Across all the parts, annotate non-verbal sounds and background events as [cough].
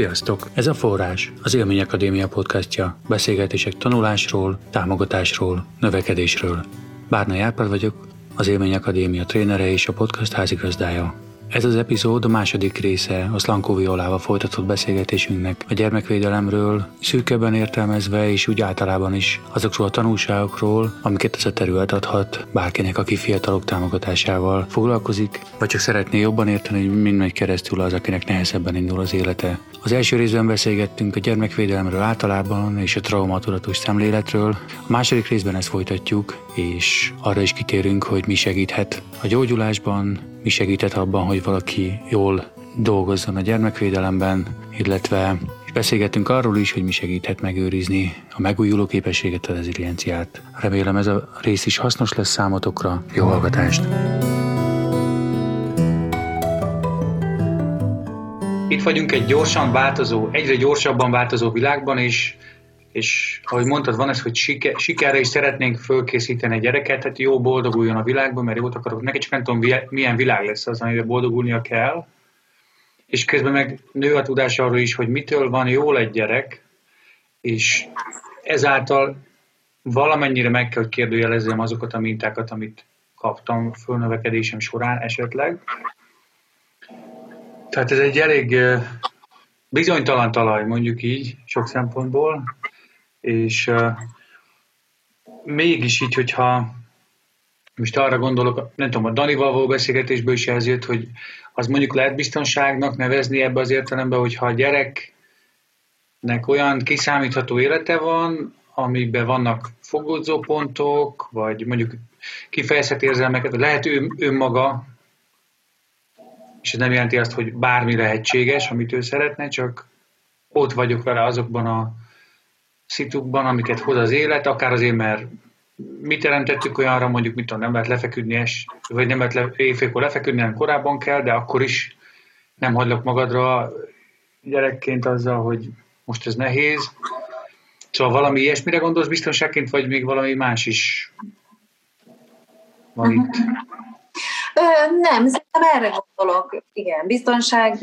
Sziasztok! Ez a Forrás, az Élmény Akadémia podcastja, beszélgetések tanulásról, támogatásról, növekedésről. Bárna Járpad vagyok, az Élmény Akadémia trénere és a podcast házigazdája. Ez az epizód a második része a Szlankó Violával folytatott beszélgetésünknek a gyermekvédelemről, szűkebben értelmezve és úgy általában is azokról a tanulságokról, amiket ez a terület adhat bárkinek, aki fiatalok támogatásával foglalkozik, vagy csak szeretné jobban érteni, hogy mind megy keresztül az, akinek nehezebben indul az élete. Az első részben beszélgettünk a gyermekvédelemről általában és a traumatudatos szemléletről. A második részben ezt folytatjuk, és arra is kitérünk, hogy mi segíthet a gyógyulásban, mi segíthet abban, hogy valaki jól dolgozzon a gyermekvédelemben, illetve beszélgetünk arról is, hogy mi segíthet megőrizni a megújuló képességet, a rezilienciát. Remélem ez a rész is hasznos lesz számotokra. Jó hallgatást! Itt vagyunk egy gyorsan változó, egyre gyorsabban változó világban, és, és ahogy mondtad, van ez, hogy siker, sikerre is szeretnénk fölkészíteni egy gyereket, tehát jó boldoguljon a világban, mert jót akarok neki, csak nem tudom, milyen világ lesz az, amiben boldogulnia kell. És közben meg nő a tudás arról is, hogy mitől van jól egy gyerek, és ezáltal valamennyire meg kell, hogy kérdőjelezzem azokat a mintákat, amit kaptam fölnövekedésem során esetleg, tehát ez egy elég bizonytalan talaj, mondjuk így, sok szempontból, és uh, mégis így, hogyha most arra gondolok, nem tudom, a Danival való beszélgetésből is jött, hogy az mondjuk lehet biztonságnak nevezni ebbe az értelemben, hogyha a gyereknek olyan kiszámítható élete van, amiben vannak fogódzó pontok, vagy mondjuk kifejezhet érzelmeket, lehet ő önmaga és ez nem jelenti azt, hogy bármi lehetséges, amit ő szeretne, csak ott vagyok vele azokban a szitukban, amiket hoz az élet, akár azért, mert mit teremtettük olyanra, mondjuk mit tudom, nem lehet lefeküdni, es, vagy nem lehet le, éjfélkor lefeküdni, nem korábban kell, de akkor is nem hagylak magadra gyerekként azzal, hogy most ez nehéz. Szóval valami ilyesmire gondolsz biztonságként, vagy még valami más is van itt? Ö, nem, szerintem erre gondolok, igen, biztonság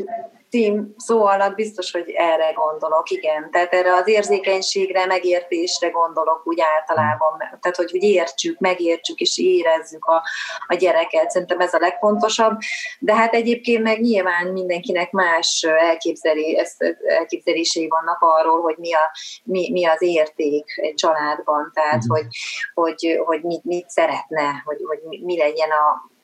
team szó alatt biztos, hogy erre gondolok, igen. Tehát erre az érzékenységre, megértésre gondolok úgy általában, tehát hogy, hogy értsük, megértsük és érezzük a, a gyereket. Szerintem ez a legfontosabb. De hát egyébként meg nyilván mindenkinek más elképzelé, elképzelései vannak arról, hogy mi, a, mi, mi az érték egy családban, tehát mm. hogy, hogy, hogy mit, mit szeretne, hogy, hogy mi legyen a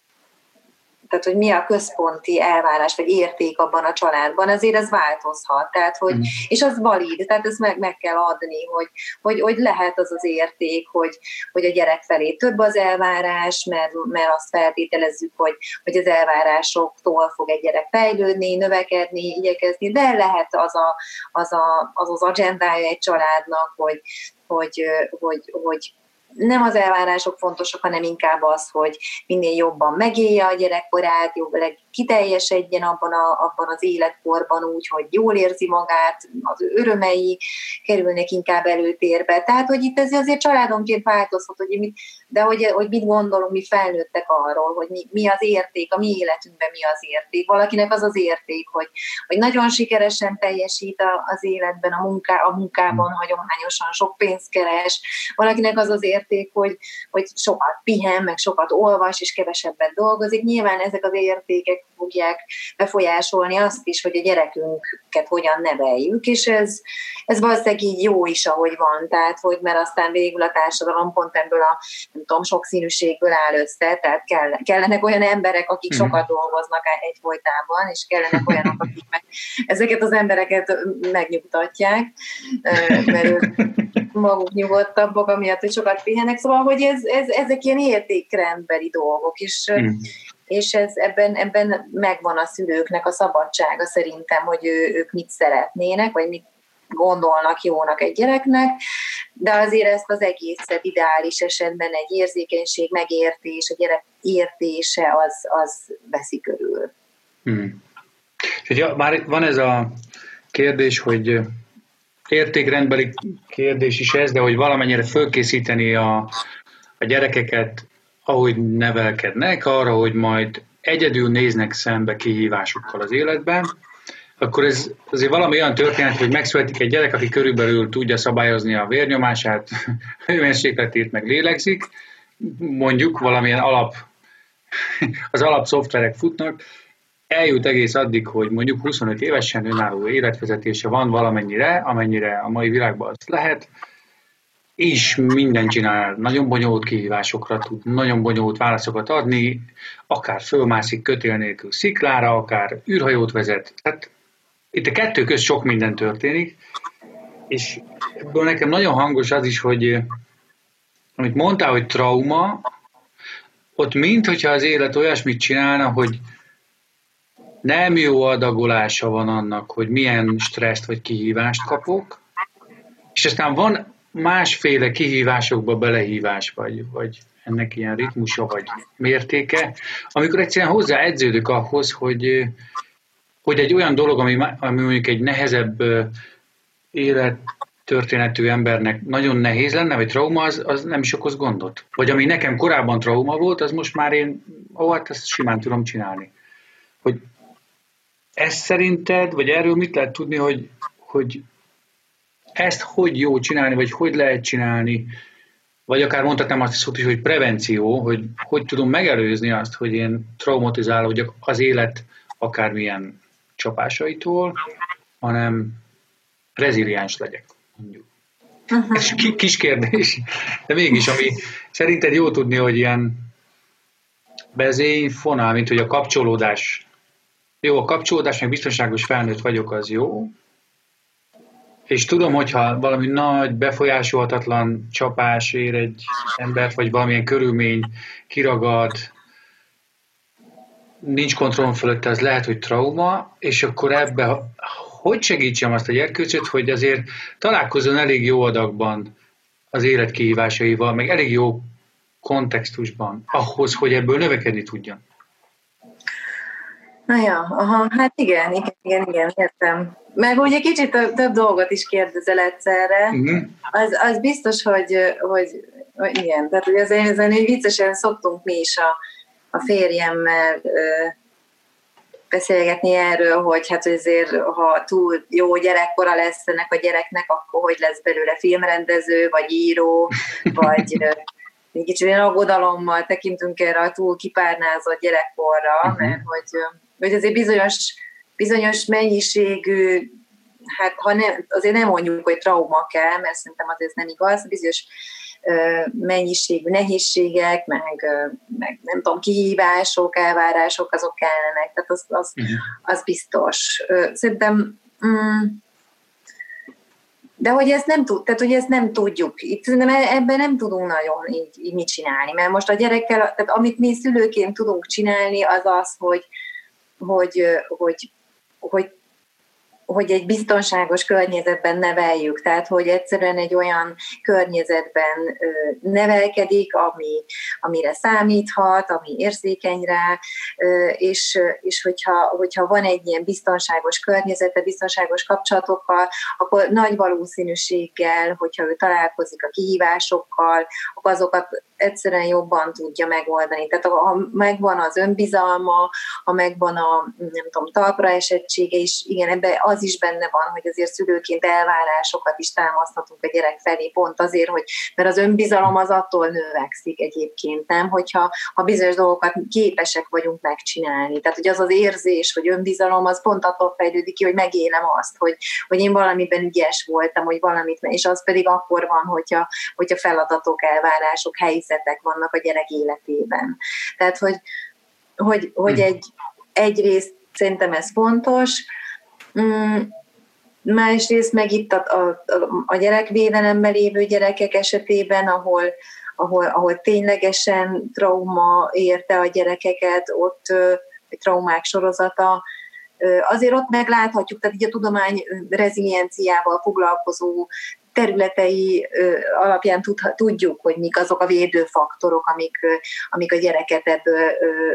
tehát hogy mi a központi elvárás vagy érték abban a családban, azért ez változhat, tehát hogy, mm. és az valid, tehát ezt meg, meg kell adni, hogy, hogy, hogy lehet az az érték, hogy, hogy a gyerek felé több az elvárás, mert, mert azt feltételezzük, hogy, hogy az elvárásoktól fog egy gyerek fejlődni, növekedni, igyekezni, de lehet az a, az, a, az, az agendája egy családnak, hogy, hogy, hogy, hogy nem az elvárások fontosak, hanem inkább az, hogy minél jobban megélje a gyerekkorát, jobban kiteljesedjen abban, a, abban az életkorban úgy, hogy jól érzi magát, az örömei kerülnek inkább előtérbe. Tehát, hogy itt ez azért családonként változhat, hogy mit, de hogy, hogy mit gondolunk mi felnőttek arról, hogy mi, mi az érték, a mi életünkben mi az érték. Valakinek az az érték, hogy, hogy nagyon sikeresen teljesít az életben, a, munká, a munkában hmm. hagyományosan sok pénzt keres. Valakinek az az érték, hogy, hogy sokat pihen, meg sokat olvas, és kevesebbet dolgozik. Nyilván ezek az értékek fogják befolyásolni azt is, hogy a gyerekünket hogyan neveljük, és ez, ez valószínűleg így jó is, ahogy van, tehát hogy mert aztán végül a társadalom pont ebből a nem tudom, sok színűségből áll össze, tehát kell, kellenek olyan emberek, akik mm-hmm. sokat dolgoznak egyfolytában, és kellenek olyanok, akik meg ezeket az embereket megnyugtatják, mert ők maguk nyugodtabbak, amiatt, hogy sokat pihenek, szóval, hogy ez, ez, ezek ilyen értékrendbeli dolgok, és mm és ez, ebben, ebben megvan a szülőknek a szabadsága szerintem, hogy ő, ők mit szeretnének, vagy mit gondolnak jónak egy gyereknek, de azért ezt az egészet ideális esetben egy érzékenység, megértés, a gyerek értése az, az veszi körül. Hmm. Ja, már van ez a kérdés, hogy értékrendbeli kérdés is ez, de hogy valamennyire fölkészíteni a, a gyerekeket ahogy nevelkednek, arra, hogy majd egyedül néznek szembe kihívásokkal az életben, akkor ez azért valami olyan történet, hogy megszületik egy gyerek, aki körülbelül tudja szabályozni a vérnyomását, [laughs] hőmérsékletét, meg lélegzik, mondjuk valamilyen alap, [laughs] az alap szoftverek futnak, eljut egész addig, hogy mondjuk 25 évesen önálló életvezetése van valamennyire, amennyire a mai világban az lehet, és minden csinál, nagyon bonyolult kihívásokra tud, nagyon bonyolult válaszokat adni, akár fölmászik kötél nélkül sziklára, akár űrhajót vezet. Tehát itt a kettő közt sok minden történik, és ebből nekem nagyon hangos az is, hogy amit mondtál, hogy trauma, ott mint hogyha az élet olyasmit csinálna, hogy nem jó adagolása van annak, hogy milyen stresszt vagy kihívást kapok, és aztán van másféle kihívásokba belehívás, vagy, vagy ennek ilyen ritmusa, vagy mértéke, amikor egyszerűen hozzá edződök ahhoz, hogy, hogy egy olyan dolog, ami, ami mondjuk egy nehezebb élettörténetű embernek nagyon nehéz lenne, vagy trauma, az, az nem is okoz gondot. Vagy ami nekem korábban trauma volt, az most már én, ó, hát ezt simán tudom csinálni. Hogy ez szerinted, vagy erről mit lehet tudni, hogy, hogy ezt hogy jó csinálni, vagy hogy lehet csinálni, vagy akár mondhatnám azt is, hogy prevenció, hogy hogy tudom megelőzni azt, hogy én traumatizálódjak az élet akármilyen csapásaitól, hanem reziliáns legyek, mondjuk. Uh-huh. Ez kis kérdés, de mégis, ami szerinted jó tudni, hogy ilyen bezény, fonál, mint hogy a kapcsolódás. Jó, a kapcsolódás, meg biztonságos felnőtt vagyok, az jó, és tudom, hogyha valami nagy, befolyásolhatatlan csapás ér egy embert, vagy valamilyen körülmény kiragad, nincs kontrollom fölött, az lehet, hogy trauma, és akkor ebbe hogy segítsem azt a gyerkőcöt, hogy azért találkozzon elég jó adagban az élet kihívásaival, meg elég jó kontextusban, ahhoz, hogy ebből növekedni tudjon. Na ja, aha, hát igen, igen, igen, igen, értem. Meg ugye kicsit több, több dolgot is kérdezel egyszerre, uh-huh. az, az biztos, hogy, hogy, hogy igen, tehát ugye azért ezen viccesen szoktunk mi is a, a férjemmel ö, beszélgetni erről, hogy hát azért, ha túl jó gyerekkora lesz ennek a gyereknek, akkor hogy lesz belőle filmrendező, vagy író, [laughs] vagy egy kicsit olyan aggodalommal tekintünk erre a túl kipárnázott gyerekkorra, uh-huh. mert hogy, hogy azért bizonyos bizonyos mennyiségű, hát ha ne, azért nem mondjuk, hogy trauma kell, mert szerintem az ez nem igaz, bizonyos mennyiségű nehézségek, meg, meg nem tudom, kihívások, elvárások, azok kellenek, tehát az, az, uh-huh. az biztos. Szerintem mm, de hogy ezt nem tud, tehát hogy ezt nem tudjuk. Itt szerintem e, ebben nem tudunk nagyon így, így mit csinálni, mert most a gyerekkel, tehát amit mi szülőként tudunk csinálni, az az, hogy, hogy, hogy hogy hogy egy biztonságos környezetben neveljük, tehát hogy egyszerűen egy olyan környezetben nevelkedik, ami, amire számíthat, ami érzékeny rá, és, és hogyha, hogyha van egy ilyen biztonságos környezete, biztonságos kapcsolatokkal, akkor nagy valószínűséggel, hogyha ő találkozik a kihívásokkal, akkor azokat egyszerűen jobban tudja megoldani. Tehát ha megvan az önbizalma, ha megvan a nem tudom, talpra esettsége, és igen, ebbe az is benne van, hogy azért szülőként elvárásokat is támaszthatunk a gyerek felé, pont azért, hogy mert az önbizalom az attól növekszik egyébként, nem? Hogyha ha bizonyos dolgokat képesek vagyunk megcsinálni. Tehát, hogy az az érzés, hogy önbizalom, az pont attól fejlődik ki, hogy megélem azt, hogy, hogy én valamiben ügyes voltam, hogy valamit, és az pedig akkor van, hogyha, hogyha feladatok, elvárások, helyzetek vannak a gyerek életében. Tehát, hogy, hogy, hogy hm. egy, egyrészt szerintem ez fontos, Mm, másrészt meg itt a, a, a gyerekvédelemben lévő gyerekek esetében, ahol, ahol, ahol ténylegesen trauma érte a gyerekeket, ott traumák sorozata, azért ott megláthatjuk, tehát így a tudomány rezilienciával foglalkozó területei alapján tudjuk, hogy mik azok a védőfaktorok, amik, amik a gyereket ebből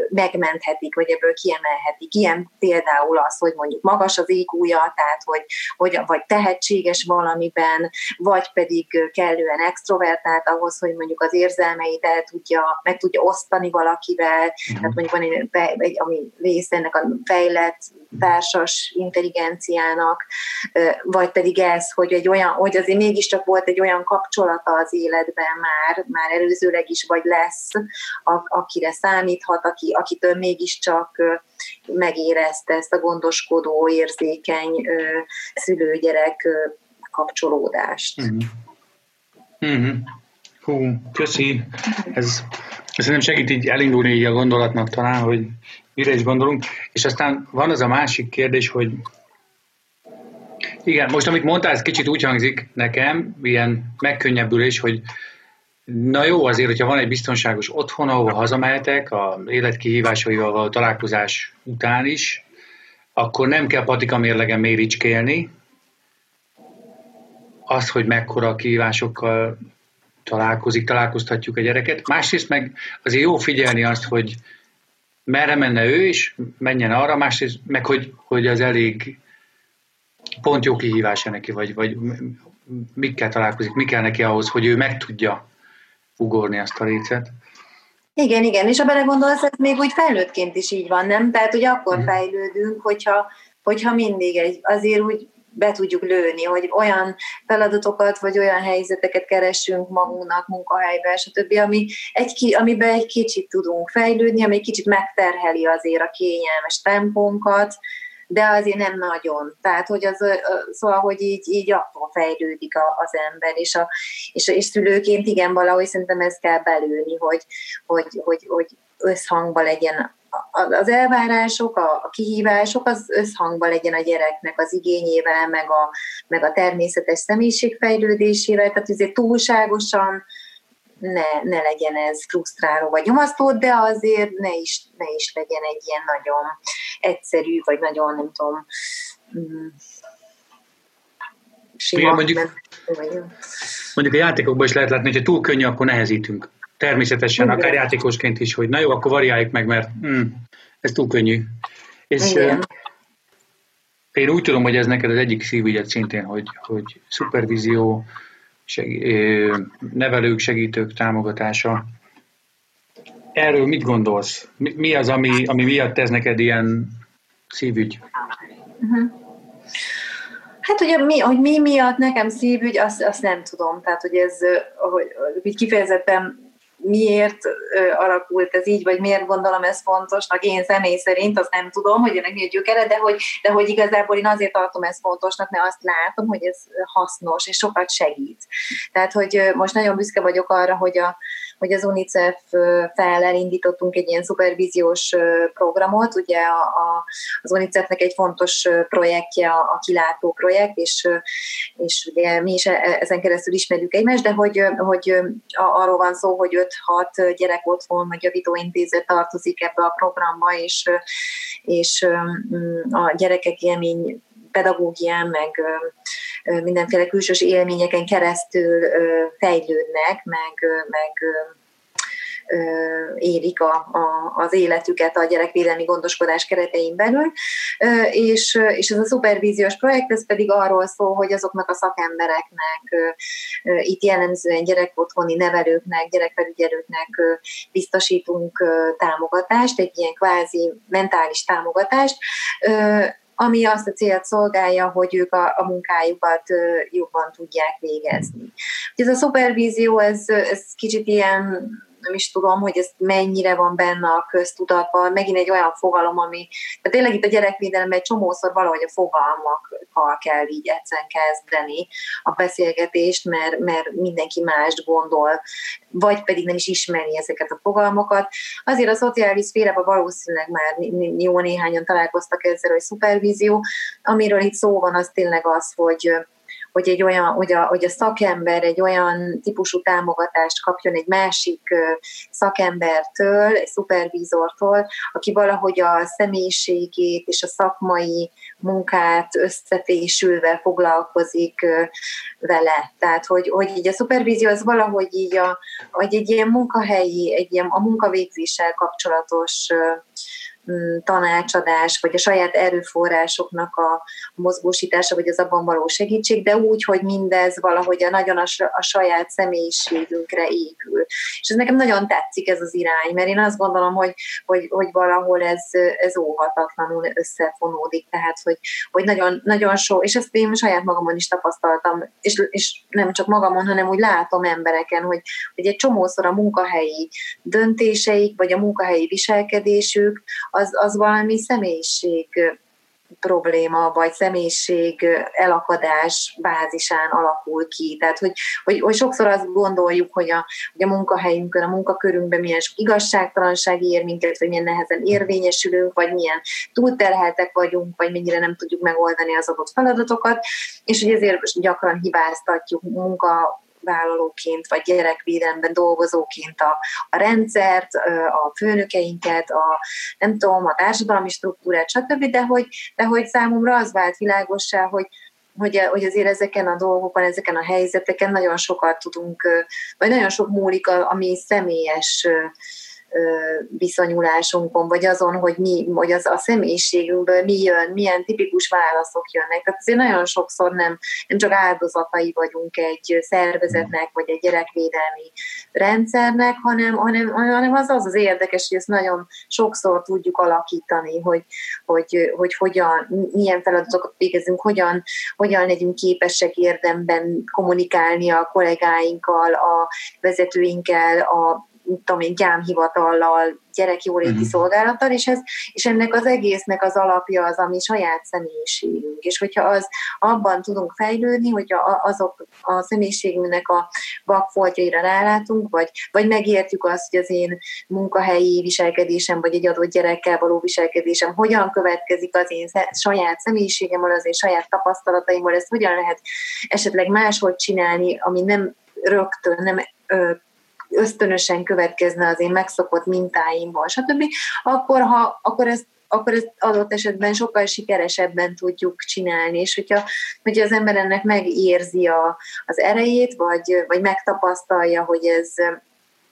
megmenthetik, vagy ebből kiemelhetik. Ilyen például az, hogy mondjuk magas az IQ-ja, tehát hogy, hogy vagy tehetséges valamiben, vagy pedig kellően extrovertált ahhoz, hogy mondjuk az érzelmeit el tudja, meg tudja osztani valakivel, uh-huh. tehát mondjuk van egy, egy ami része ennek a fejlett társas intelligenciának, vagy pedig ez, hogy, egy olyan, hogy azért mégiscsak volt egy olyan kapcsolata az életben már, már előzőleg is, vagy lesz, akire számíthat, aki, akitől mégiscsak megérezte ezt a gondoskodó, érzékeny szülőgyerek kapcsolódást. Mm-hmm. Hú, köszi. Ez, ez nem segít így elindulni így a gondolatnak talán, hogy mire is gondolunk. És aztán van az a másik kérdés, hogy igen, most amit mondtál, ez kicsit úgy hangzik nekem, ilyen megkönnyebbülés, hogy na jó, azért, hogyha van egy biztonságos otthon, ahol hazamehetek, a életkihívásaival való találkozás után is, akkor nem kell patika mérlegen méricskélni. Az, hogy mekkora kihívásokkal találkozik, találkoztatjuk a gyereket. Másrészt meg azért jó figyelni azt, hogy merre menne ő, és menjen arra, másrészt meg, hogy, hogy az elég pont jó kihívása neki, vagy, vagy mikkel találkozik, mi kell neki ahhoz, hogy ő meg tudja ugorni azt a lécet. Igen, igen, és ha belegondolsz, ez még úgy felnőttként is így van, nem? Tehát, hogy akkor mm. fejlődünk, hogyha, hogyha mindig egy, azért úgy be tudjuk lőni, hogy olyan feladatokat, vagy olyan helyzeteket keressünk magunknak munkahelyben, stb., ami egy, amiben egy kicsit tudunk fejlődni, ami egy kicsit megterheli azért a kényelmes tempónkat, de azért nem nagyon. Tehát, hogy az, szóval, hogy így, így attól fejlődik az ember, és, a, és, és szülőként igen, valahogy szerintem ezt kell belőni, hogy, hogy, hogy, hogy összhangban legyen az elvárások, a, a kihívások az összhangban legyen a gyereknek az igényével, meg a, meg a természetes személyiségfejlődésével, tehát azért túlságosan ne, ne legyen ez frusztráló vagy nyomasztó, de azért ne is, ne is legyen egy ilyen nagyon egyszerű, vagy nagyon, nem tudom, mm, sima. Igen, mondjuk, mondjuk a játékokban is lehet látni, hogy túl könnyű, akkor nehezítünk. Természetesen, Igen. akár játékosként is, hogy na jó, akkor variáljuk meg, mert mm, ez túl könnyű. És Igen. én úgy tudom, hogy ez neked az egyik szívügyed szintén, hogy, hogy szupervízió, nevelők, segítők támogatása. Erről mit gondolsz? Mi az, ami, ami miatt ez neked ilyen szívügy? Uh-huh. Hát, hogy mi, hogy mi miatt nekem szívügy, azt, azt nem tudom. Tehát, hogy ez hogy kifejezetten miért alakult ez így, vagy miért gondolom ez fontosnak, én személy szerint azt nem tudom, hogy ennek mi a gyökere, de hogy, de hogy igazából én azért tartom ezt fontosnak, mert azt látom, hogy ez hasznos, és sokat segít. Tehát, hogy most nagyon büszke vagyok arra, hogy a, hogy az UNICEF fel elindítottunk egy ilyen szupervíziós programot, ugye a, az UNICEF-nek egy fontos projektje a, a kilátó projekt, és, és ugye mi is e, ezen keresztül ismerjük egymást, de hogy, hogy arról van szó, hogy 5-6 gyerek otthon vagy javítóintézet tartozik ebbe a programba, és, és a gyerekek élmény pedagógián, meg mindenféle külsős élményeken keresztül fejlődnek, meg, meg élik a, a, az életüket a gyerekvédelmi gondoskodás keretein belül, és, és ez a szupervíziós projekt, ez pedig arról szól, hogy azoknak a szakembereknek, itt jellemzően gyerekotthoni nevelőknek, gyerekfelügyelőknek biztosítunk támogatást, egy ilyen kvázi mentális támogatást, ami azt a célt szolgálja, hogy ők a, a munkájukat jobban tudják végezni. Ez a szupervízió, ez, ez kicsit ilyen nem is tudom, hogy ez mennyire van benne a köztudatban, megint egy olyan fogalom, ami, tehát tényleg itt a gyerekvédelemben egy csomószor valahogy a fogalmakkal kell így egyszerűen kezdeni a beszélgetést, mert, mert mindenki mást gondol, vagy pedig nem is ismeri ezeket a fogalmakat. Azért a szociális szférában valószínűleg már jó néhányan találkoztak ezzel, hogy szupervízió. Amiről itt szó van, az tényleg az, hogy hogy, egy olyan, hogy, a, hogy a szakember egy olyan típusú támogatást kapjon egy másik szakembertől, egy szupervízortól, aki valahogy a személyiségét és a szakmai munkát összefésülve foglalkozik vele. Tehát, hogy, hogy így a szupervízió az valahogy így a, hogy egy ilyen munkahelyi, egy ilyen a munkavégzéssel kapcsolatos tanácsadás, vagy a saját erőforrásoknak a mozgósítása, vagy az abban való segítség, de úgy, hogy mindez valahogy a nagyon a, saját személyiségünkre épül. És ez nekem nagyon tetszik ez az irány, mert én azt gondolom, hogy, hogy, hogy valahol ez, ez óhatatlanul összefonódik, tehát hogy, hogy nagyon, nagyon sok, és ezt én saját magamon is tapasztaltam, és, és nem csak magamon, hanem úgy látom embereken, hogy, hogy egy csomószor a munkahelyi döntéseik, vagy a munkahelyi viselkedésük, az, az valami személyiség probléma, vagy személyiség elakadás bázisán alakul ki. Tehát, hogy, hogy, hogy sokszor azt gondoljuk, hogy a, hogy a munkahelyünkön, a munkakörünkben milyen sok igazságtalanság ér minket, vagy milyen nehezen érvényesülünk, vagy milyen túlterheltek vagyunk, vagy mennyire nem tudjuk megoldani az adott feladatokat, és hogy ezért gyakran hibáztatjuk munka vállalóként, vagy gyerekvédelemben dolgozóként a, a rendszert, a főnökeinket, a, nem tudom, a társadalmi struktúrát, stb., de hogy, de hogy számomra az vált világossá, hogy, hogy, hogy azért ezeken a dolgokon, ezeken a helyzeteken nagyon sokat tudunk, vagy nagyon sok múlik a, a mi személyes viszonyulásunkon, vagy azon, hogy mi, hogy az a személyiségünkből mi jön, milyen tipikus válaszok jönnek. Tehát azért nagyon sokszor nem, nem csak áldozatai vagyunk egy szervezetnek, vagy egy gyerekvédelmi rendszernek, hanem, hanem, hanem az az az érdekes, hogy ezt nagyon sokszor tudjuk alakítani, hogy, hogy, hogy hogyan, milyen feladatokat végezünk, hogyan, hogyan legyünk képesek érdemben kommunikálni a kollégáinkkal, a vezetőinkkel, a tudom én, gyámhivatallal, gyerekjóléti uh-huh. szolgálattal, és, ez, és ennek az egésznek az alapja az, ami saját személyiségünk. És hogyha az abban tudunk fejlődni, hogyha azok a személyiségünknek a vakfoltjaira rálátunk, vagy, vagy megértjük azt, hogy az én munkahelyi viselkedésem, vagy egy adott gyerekkel való viselkedésem hogyan következik az én saját személyiségemmel, az én saját tapasztalataimmal, ezt hogyan lehet esetleg máshogy csinálni, ami nem rögtön, nem ösztönösen következne az én megszokott mintáimból, stb., akkor, ha, akkor ezt akkor ezt adott esetben sokkal sikeresebben tudjuk csinálni, és hogyha, hogyha az ember ennek megérzi a, az erejét, vagy, vagy megtapasztalja, hogy ez,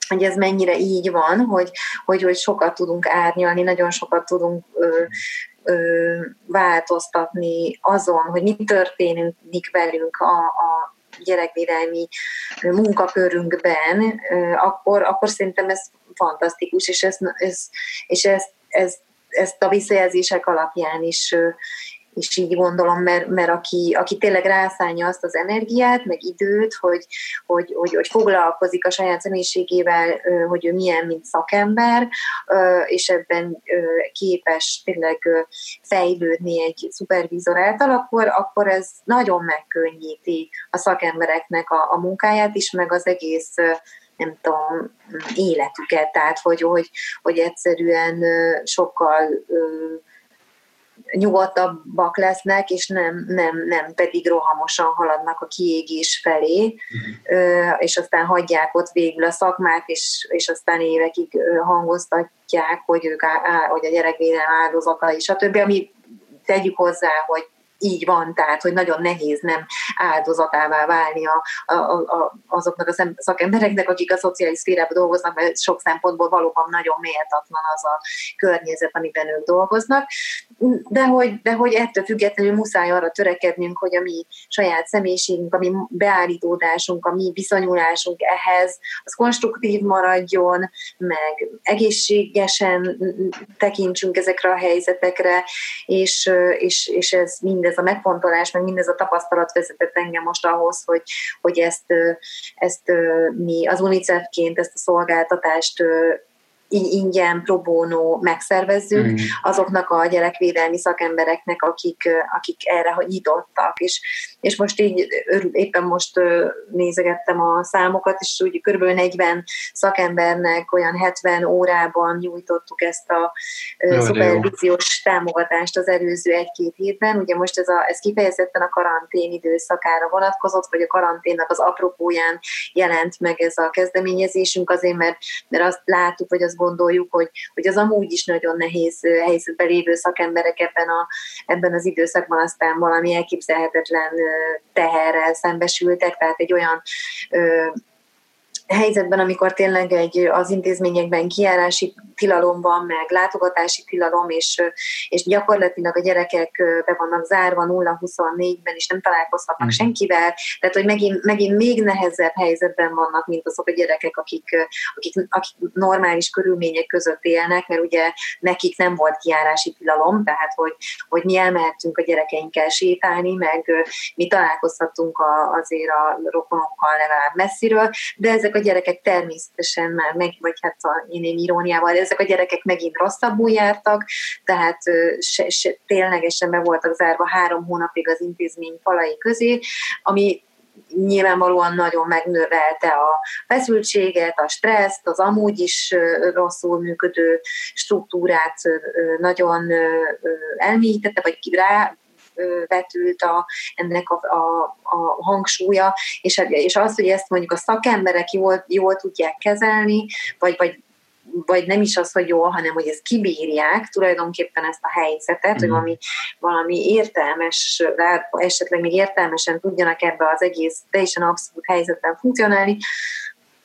hogy ez mennyire így van, hogy, hogy, hogy sokat tudunk árnyalni, nagyon sokat tudunk ö, ö, változtatni azon, hogy mi történik velünk a, a gyerekvédelmi munkakörünkben, akkor, akkor szerintem ez fantasztikus, és, ez, ez, és ez, ez, ezt a visszajelzések alapján is és így gondolom, mert, mert aki, aki tényleg rászánja azt az energiát, meg időt, hogy, hogy, hogy, hogy foglalkozik a saját személyiségével, hogy ő milyen, mint szakember, és ebben képes tényleg fejlődni egy szupervízor által, akkor, akkor ez nagyon megkönnyíti a szakembereknek a, a munkáját is, meg az egész nem tudom, életüket, tehát hogy, hogy, hogy egyszerűen sokkal nyugodtabbak lesznek, és nem, nem, nem pedig rohamosan haladnak a kiégés felé, uh-huh. és aztán hagyják ott végül a szakmát, és, és aztán évekig hangoztatják, hogy ők á, hogy a gyerekvédelem áldozatai, stb., ami tegyük hozzá, hogy így van, tehát hogy nagyon nehéz nem áldozatává válni a, a, a, azoknak a szakembereknek, akik a szociális szférában dolgoznak, mert sok szempontból valóban nagyon méltatlan az a környezet, amiben ők dolgoznak. De hogy, de hogy ettől függetlenül muszáj arra törekednünk, hogy a mi saját személyiségünk, a mi beállítódásunk, a mi viszonyulásunk ehhez, az konstruktív maradjon, meg egészségesen tekintsünk ezekre a helyzetekre, és, és, és ez minden mindez a megfontolás, meg mindez a tapasztalat vezetett engem most ahhoz, hogy, hogy ezt, ezt mi az UNICEF-ként ezt a szolgáltatást ingyen pro bono megszervezzük mm. azoknak a gyerekvédelmi szakembereknek, akik, akik erre hogy nyitottak. És, és most így éppen most nézegettem a számokat, és úgy kb. 40 szakembernek olyan 70 órában nyújtottuk ezt a jó, szupervíziós támogatást az előző egy-két hétben. Ugye most ez, a, ez kifejezetten a karantén időszakára vonatkozott, vagy a karanténnak az apropóján jelent meg ez a kezdeményezésünk, azért mert, mert azt láttuk, vagy azt gondoljuk, hogy, hogy az amúgy is nagyon nehéz helyzetben lévő szakemberek ebben, a, ebben az időszakban aztán valami elképzelhetetlen teherrel szembesültek, tehát egy olyan helyzetben, amikor tényleg egy, az intézményekben kiárási tilalom van, meg látogatási tilalom, és, és gyakorlatilag a gyerekek be vannak zárva 0-24-ben, és nem találkozhatnak mm. senkivel, tehát hogy megint, megint még nehezebb helyzetben vannak, mint azok a gyerekek, akik, akik, akik normális körülmények között élnek, mert ugye nekik nem volt kiárási tilalom, tehát hogy, hogy mi elmehettünk a gyerekeinkkel sétálni, meg mi találkozhatunk a, azért a rokonokkal legalább messziről, de ezek a a gyerekek természetesen már meg, vagy hát a én iróniával, ezek a gyerekek megint rosszabbul jártak, tehát se, se, ténylegesen be voltak zárva három hónapig az intézmény falai közé, ami nyilvánvalóan nagyon megnövelte a feszültséget, a stresszt, az amúgy is rosszul működő struktúrát nagyon elmélyítette, vagy rá vetült a, ennek a, a, a hangsúlya, és, és az, hogy ezt mondjuk a szakemberek jól, jól tudják kezelni, vagy, vagy vagy nem is az, hogy jól, hanem hogy ezt kibírják tulajdonképpen ezt a helyzetet, mm. hogy valami, valami értelmes, esetleg még értelmesen tudjanak ebbe az egész teljesen abszolút helyzetben funkcionálni,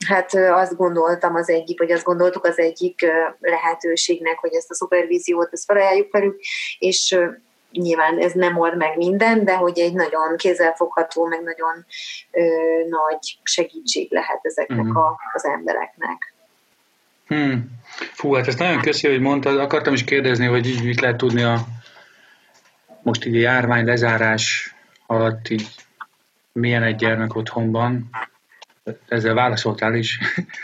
Hát azt gondoltam az egyik, vagy azt gondoltuk az egyik lehetőségnek, hogy ezt a szupervíziót, ezt felajánljuk velük, és nyilván ez nem old meg minden, de hogy egy nagyon kézzelfogható, meg nagyon ö, nagy segítség lehet ezeknek mm. a, az embereknek. Hmm. Fú, hát ezt nagyon köszi, hogy mondtad. Akartam is kérdezni, hogy így mit lehet tudni a most így a járvány lezárás alatt így milyen egy gyermek otthonban. Ezzel válaszoltál is,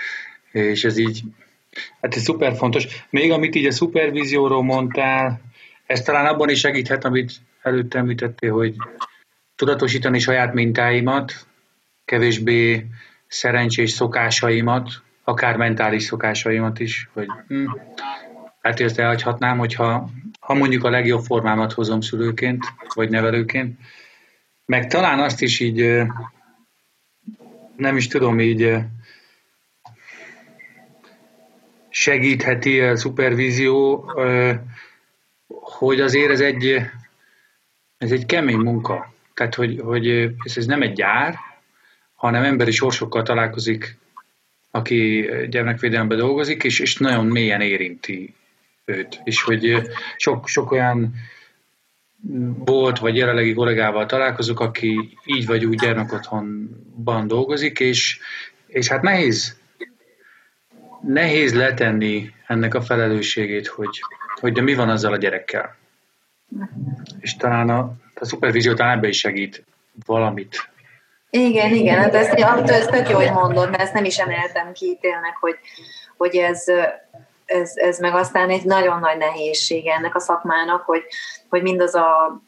[laughs] és ez így, hát ez szuper fontos. Még amit így a szupervízióról mondtál, ez talán abban is segíthet, amit előtte említettél, hogy tudatosítani saját mintáimat, kevésbé szerencsés szokásaimat, akár mentális szokásaimat is, hogy hm, hát ezt elhagyhatnám, hogyha ha mondjuk a legjobb formámat hozom szülőként, vagy nevelőként, meg talán azt is így nem is tudom, így segítheti a szupervízió, hogy azért ez egy, ez egy kemény munka. Tehát, hogy, hogy ez, nem egy gyár, hanem emberi sorsokkal találkozik, aki gyermekvédelemben dolgozik, és, és nagyon mélyen érinti őt. És hogy sok, sok olyan volt, vagy jelenlegi kollégával találkozok, aki így vagy úgy gyermekotthonban dolgozik, és, és hát nehéz, nehéz letenni ennek a felelősségét, hogy, hogy de mi van azzal a gyerekkel. És talán a, a szupervízió talán ebbe is segít valamit. Igen, igen, hát ezt, ez tök jó, hogy mondod, mert ezt nem is emeltem ki tényleg, hogy, hogy ez, ez, ez meg aztán egy nagyon nagy nehézség ennek a szakmának, hogy, hogy mindaz a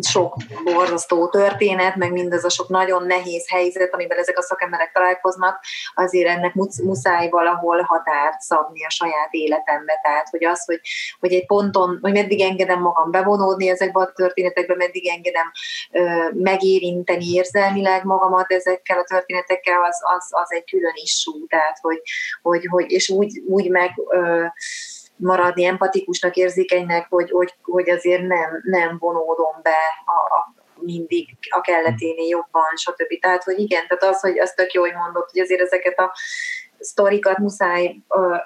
sok borzasztó történet, meg mindez a sok nagyon nehéz helyzet, amiben ezek a szakemberek találkoznak, azért ennek muszáj valahol határt szabni a saját életembe. Tehát, hogy az, hogy, hogy egy ponton, hogy meddig engedem magam bevonódni ezekbe a történetekbe, meddig engedem ö, megérinteni érzelmileg magamat ezekkel a történetekkel, az, az, az egy külön issú. Tehát, hogy, hogy, hogy és úgy, úgy meg ö, maradni empatikusnak, érzékenynek, hogy, hogy, hogy azért nem, nem vonódom be a, a mindig a kelleténél jobban, stb. Tehát, hogy igen, tehát az, hogy azt tök jó, hogy mondott, hogy azért ezeket a sztorikat muszáj ö,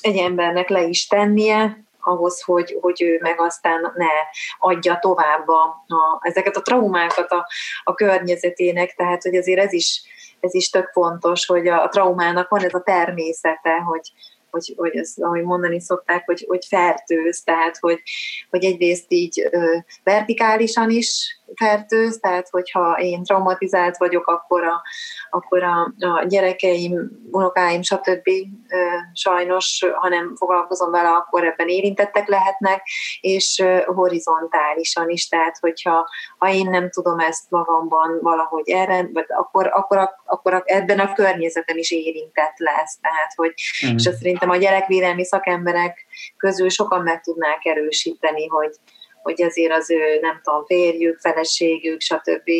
egy embernek le is tennie, ahhoz, hogy, hogy ő meg aztán ne adja tovább a, a, ezeket a traumákat a, a környezetének, tehát hogy azért ez is, ez is tök fontos, hogy a, a traumának van ez a természete, hogy, hogy, hogy ezt, ahogy mondani szokták, hogy, hogy fertőz, tehát hogy, hogy egyrészt így ö, vertikálisan is fertőz, tehát hogyha én traumatizált vagyok, akkor a, akkor a, a gyerekeim, unokáim, stb. sajnos, ha nem foglalkozom vele, akkor ebben érintettek lehetnek, és horizontálisan is, tehát hogyha ha én nem tudom ezt magamban valahogy erre, akkor, akkor, akkor ebben a környezetem is érintett lesz. Tehát, hogy, mm. és azt szerintem a gyerekvédelmi szakemberek közül sokan meg tudnák erősíteni, hogy, hogy azért az ő, nem tudom, férjük, feleségük, stb.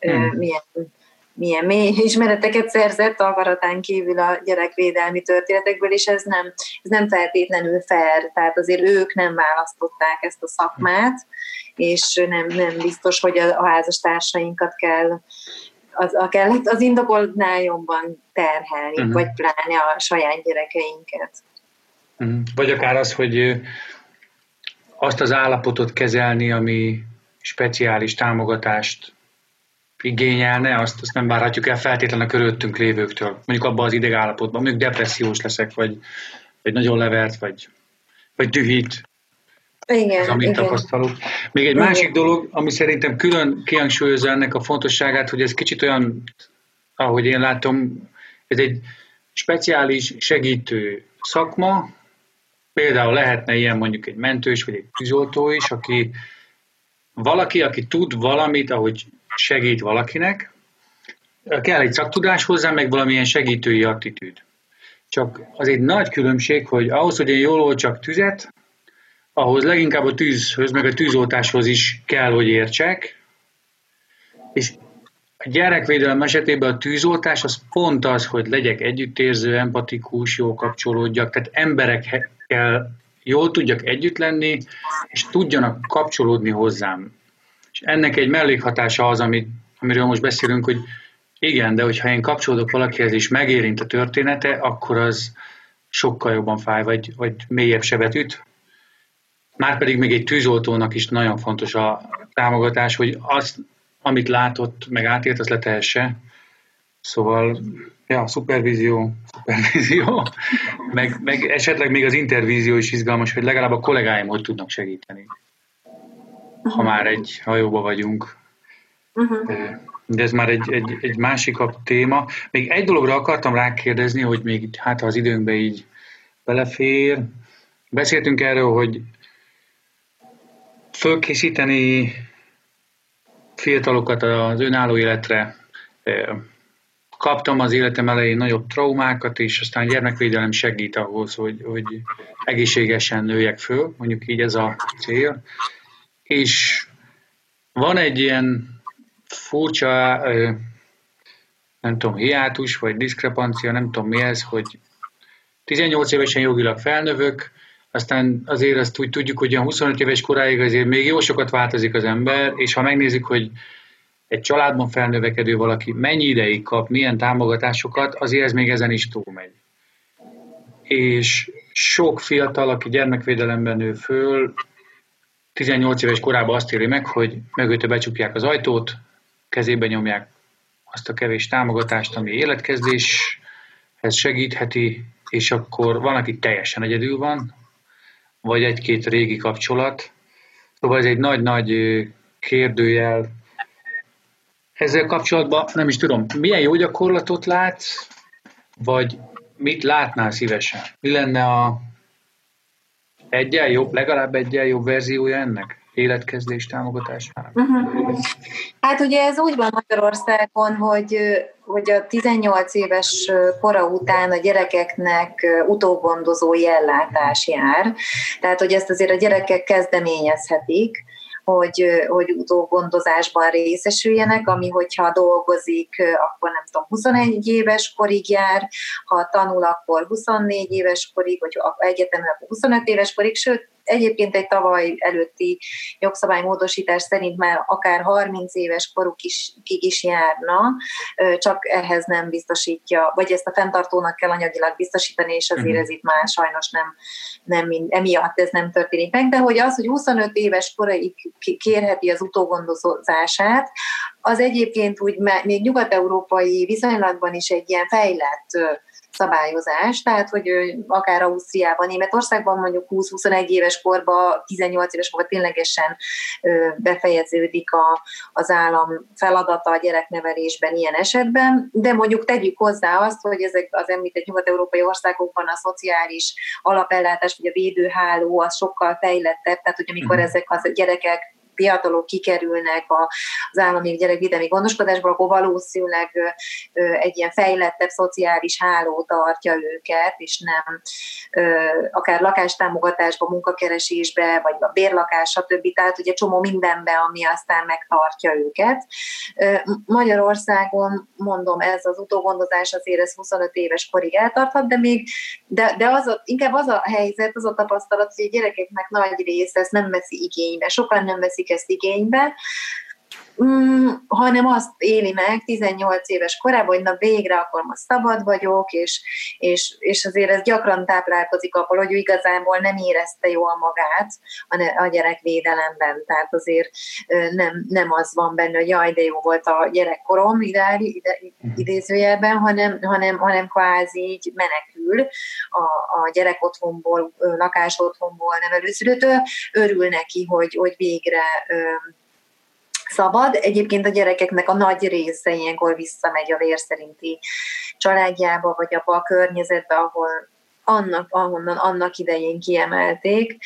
Hmm. milyen milyen mély [laughs] ismereteket szerzett akaratán kívül a gyerekvédelmi történetekből, és ez nem, ez nem feltétlenül fair, tehát azért ők nem választották ezt a szakmát, és nem, nem biztos, hogy a, a házastársainkat kell az, a kellett az indokoltnál jobban terhelni, uh-huh. vagy pláne a saját gyerekeinket. Uh-huh. Vagy akár az, hogy azt az állapotot kezelni, ami speciális támogatást igényelne, azt, azt nem várhatjuk el feltétlenül a körülöttünk lévőktől. Mondjuk abban az idegállapotban, mondjuk depressziós leszek, vagy, vagy nagyon levert, vagy, vagy dühít. Igen, az, amit igen. tapasztalok. Még egy igen. másik dolog, ami szerintem külön kihangsúlyozza ennek a fontosságát, hogy ez kicsit olyan, ahogy én látom, ez egy speciális segítő szakma, Például lehetne ilyen mondjuk egy mentős, vagy egy tűzoltó is, aki valaki, aki tud valamit, ahogy segít valakinek, kell egy szaktudás hozzá, meg valamilyen segítői attitűd. Csak az egy nagy különbség, hogy ahhoz, hogy én jól olcsak tüzet, ahhoz leginkább a tűzhöz, meg a tűzoltáshoz is kell, hogy értsek, és a gyerekvédelem esetében a tűzoltás az pont az, hogy legyek együttérző, empatikus, jó kapcsolódjak, tehát emberekkel jól tudjak együtt lenni, és tudjanak kapcsolódni hozzám. És ennek egy mellékhatása az, amit, amiről most beszélünk, hogy igen, de hogyha én kapcsolódok valakihez, és megérint a története, akkor az sokkal jobban fáj, vagy, vagy mélyebb sebet üt. Márpedig még egy tűzoltónak is nagyon fontos a támogatás, hogy azt amit látott, meg átélt, az letehesse. Szóval, ja, szupervízió, szupervízió, [laughs] meg, meg esetleg még az intervízió is izgalmas, hogy legalább a kollégáim hogy tudnak segíteni. Ha már egy hajóba vagyunk. Uh-huh. De ez már egy, egy, egy másikabb téma. Még egy dologra akartam rákérdezni, hogy még hát ha az időnkbe így belefér. Beszéltünk erről, hogy fölkészíteni fiatalokat az önálló életre. Kaptam az életem elején nagyobb traumákat, és aztán a gyermekvédelem segít ahhoz, hogy, hogy egészségesen nőjek föl, mondjuk így ez a cél. És van egy ilyen furcsa, nem tudom, hiátus, vagy diszkrepancia, nem tudom mi ez, hogy 18 évesen jogilag felnövök, aztán azért azt úgy tudjuk, hogy a 25 éves koráig azért még jó sokat változik az ember, és ha megnézzük, hogy egy családban felnövekedő valaki mennyi ideig kap, milyen támogatásokat, azért ez még ezen is túlmegy. És sok fiatal, aki gyermekvédelemben nő föl, 18 éves korában azt éri meg, hogy mögötte becsukják az ajtót, kezébe nyomják azt a kevés támogatást, ami életkezdéshez segítheti, és akkor van, aki teljesen egyedül van, vagy egy-két régi kapcsolat. Szóval ez egy nagy-nagy kérdőjel. Ezzel kapcsolatban nem is tudom, milyen jó gyakorlatot látsz, vagy mit látnál szívesen? Mi lenne a egyen jobb, legalább egyen jobb verziója ennek? Életkezdés támogatásának? Uh-huh. Hát ugye ez úgy van Magyarországon, hogy, hogy a 18 éves kora után a gyerekeknek utógondozói ellátás jár. Tehát, hogy ezt azért a gyerekek kezdeményezhetik, hogy, hogy utógondozásban részesüljenek, ami hogyha dolgozik, akkor nem tudom, 21 éves korig jár, ha tanul, akkor 24 éves korig, vagy egyetemen, akkor 25 éves korig, sőt, Egyébként egy tavaly előtti jogszabálymódosítás szerint már akár 30 éves koruk is, kik is járna, csak ehhez nem biztosítja, vagy ezt a fenntartónak kell anyagilag biztosítani, és azért mhm. ez itt már sajnos nem, nem emiatt ez nem történik meg, de hogy az, hogy 25 éves koraig kérheti az utógondozását, az egyébként úgy még nyugat-európai viszonylatban is egy ilyen fejlett szabályozás, tehát hogy akár Ausztriában, Németországban mondjuk 20-21 éves korban, 18 éves korban ténylegesen befejeződik a, az állam feladata a gyereknevelésben ilyen esetben, de mondjuk tegyük hozzá azt, hogy ezek az említett nyugat-európai országokban a szociális alapellátás, vagy a védőháló az sokkal fejlettebb, tehát hogy amikor uh-huh. ezek az gyerekek fiatalok kikerülnek az állami gyerekvédelmi gondoskodásból, akkor valószínűleg egy ilyen fejlettebb szociális háló tartja őket, és nem akár lakástámogatásba, munkakeresésbe, vagy a bérlakás, stb. Tehát ugye csomó mindenbe, ami aztán megtartja őket. Magyarországon, mondom, ez az utógondozás azért ez 25 éves korig eltarthat, de még, de, de az a, inkább az a helyzet, az a tapasztalat, hogy a gyerekeknek nagy része ezt nem veszi igénybe. Sokan nem veszik ezt igénybe, mm, hanem azt éli meg 18 éves korában, hogy na végre akkor most szabad vagyok, és, és, és azért ez gyakran táplálkozik abból, hogy ő igazából nem érezte jól magát a, a gyerekvédelemben, tehát azért nem, nem az van benne, hogy jaj, de jó volt a gyerekkorom ide, ide, mhm. idézőjelben, hanem, hanem, hanem kvázi így menekül a, a gyerek otthonból, lakás otthonból nevelőszülőtől, örül neki, hogy, hogy végre szabad. Egyébként a gyerekeknek a nagy része ilyenkor visszamegy a vérszerinti családjába, vagy abba a környezetbe, ahol annak, ahonnan annak idején kiemelték.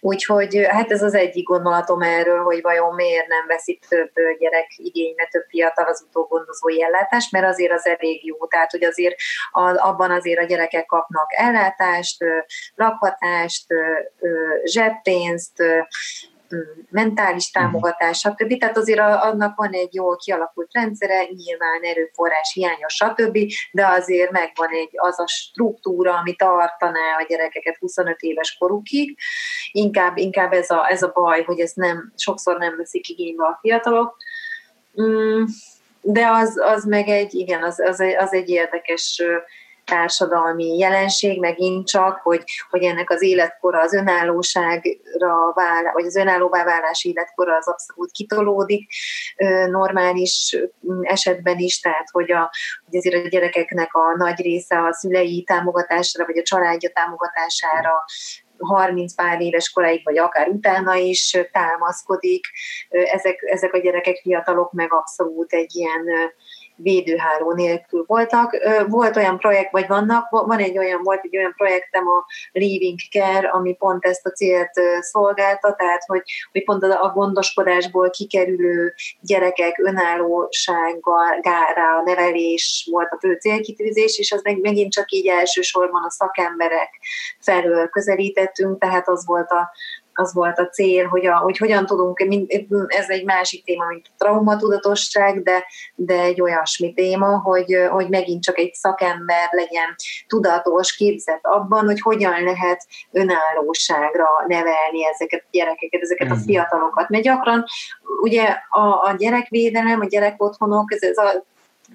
Úgyhogy hát ez az egyik gondolatom erről, hogy vajon miért nem veszik több gyerek igénybe, több fiatal az utógondozói ellátást, mert azért az elég jó. Tehát, hogy azért abban azért a gyerekek kapnak ellátást, lakhatást, zseppénzt, mentális mhm. támogatás, stb. Tehát azért annak van egy jól kialakult rendszere, nyilván erőforrás hiányos, stb., de azért megvan egy az a struktúra, ami tartaná a gyerekeket 25 éves korukig. Inkább, inkább ez, a, ez a baj, hogy ezt nem, sokszor nem veszik igénybe a fiatalok. Mm, de az, az meg egy, igen, az, az, az egy érdekes társadalmi jelenség, megint csak, hogy, hogy ennek az életkora, az önállóságra vál, vagy az önállóvá válás életkora az abszolút kitolódik normális esetben is, tehát hogy, a, hogy azért a gyerekeknek a nagy része a szülei támogatására, vagy a családja támogatására 30 pár éves koráig, vagy akár utána is támaszkodik. Ezek, ezek a gyerekek, fiatalok meg abszolút egy ilyen védőháló nélkül voltak. Volt olyan projekt, vagy vannak, van egy olyan, volt egy olyan projektem a Living Care, ami pont ezt a célt szolgálta, tehát hogy, hogy pont a gondoskodásból kikerülő gyerekek önállósággal, gára, nevelés volt a fő célkitűzés, és az meg, megint csak így elsősorban a szakemberek felől közelítettünk, tehát az volt a, az volt a cél, hogy, a, hogy hogyan tudunk, ez egy másik téma, mint traumatudatosság, de, de egy olyasmi téma, hogy, hogy megint csak egy szakember legyen tudatos, képzett abban, hogy hogyan lehet önállóságra nevelni ezeket a gyerekeket, ezeket a mm. fiatalokat. Mert gyakran ugye a, a gyerekvédelem, a gyerekotthonok, ez, ez a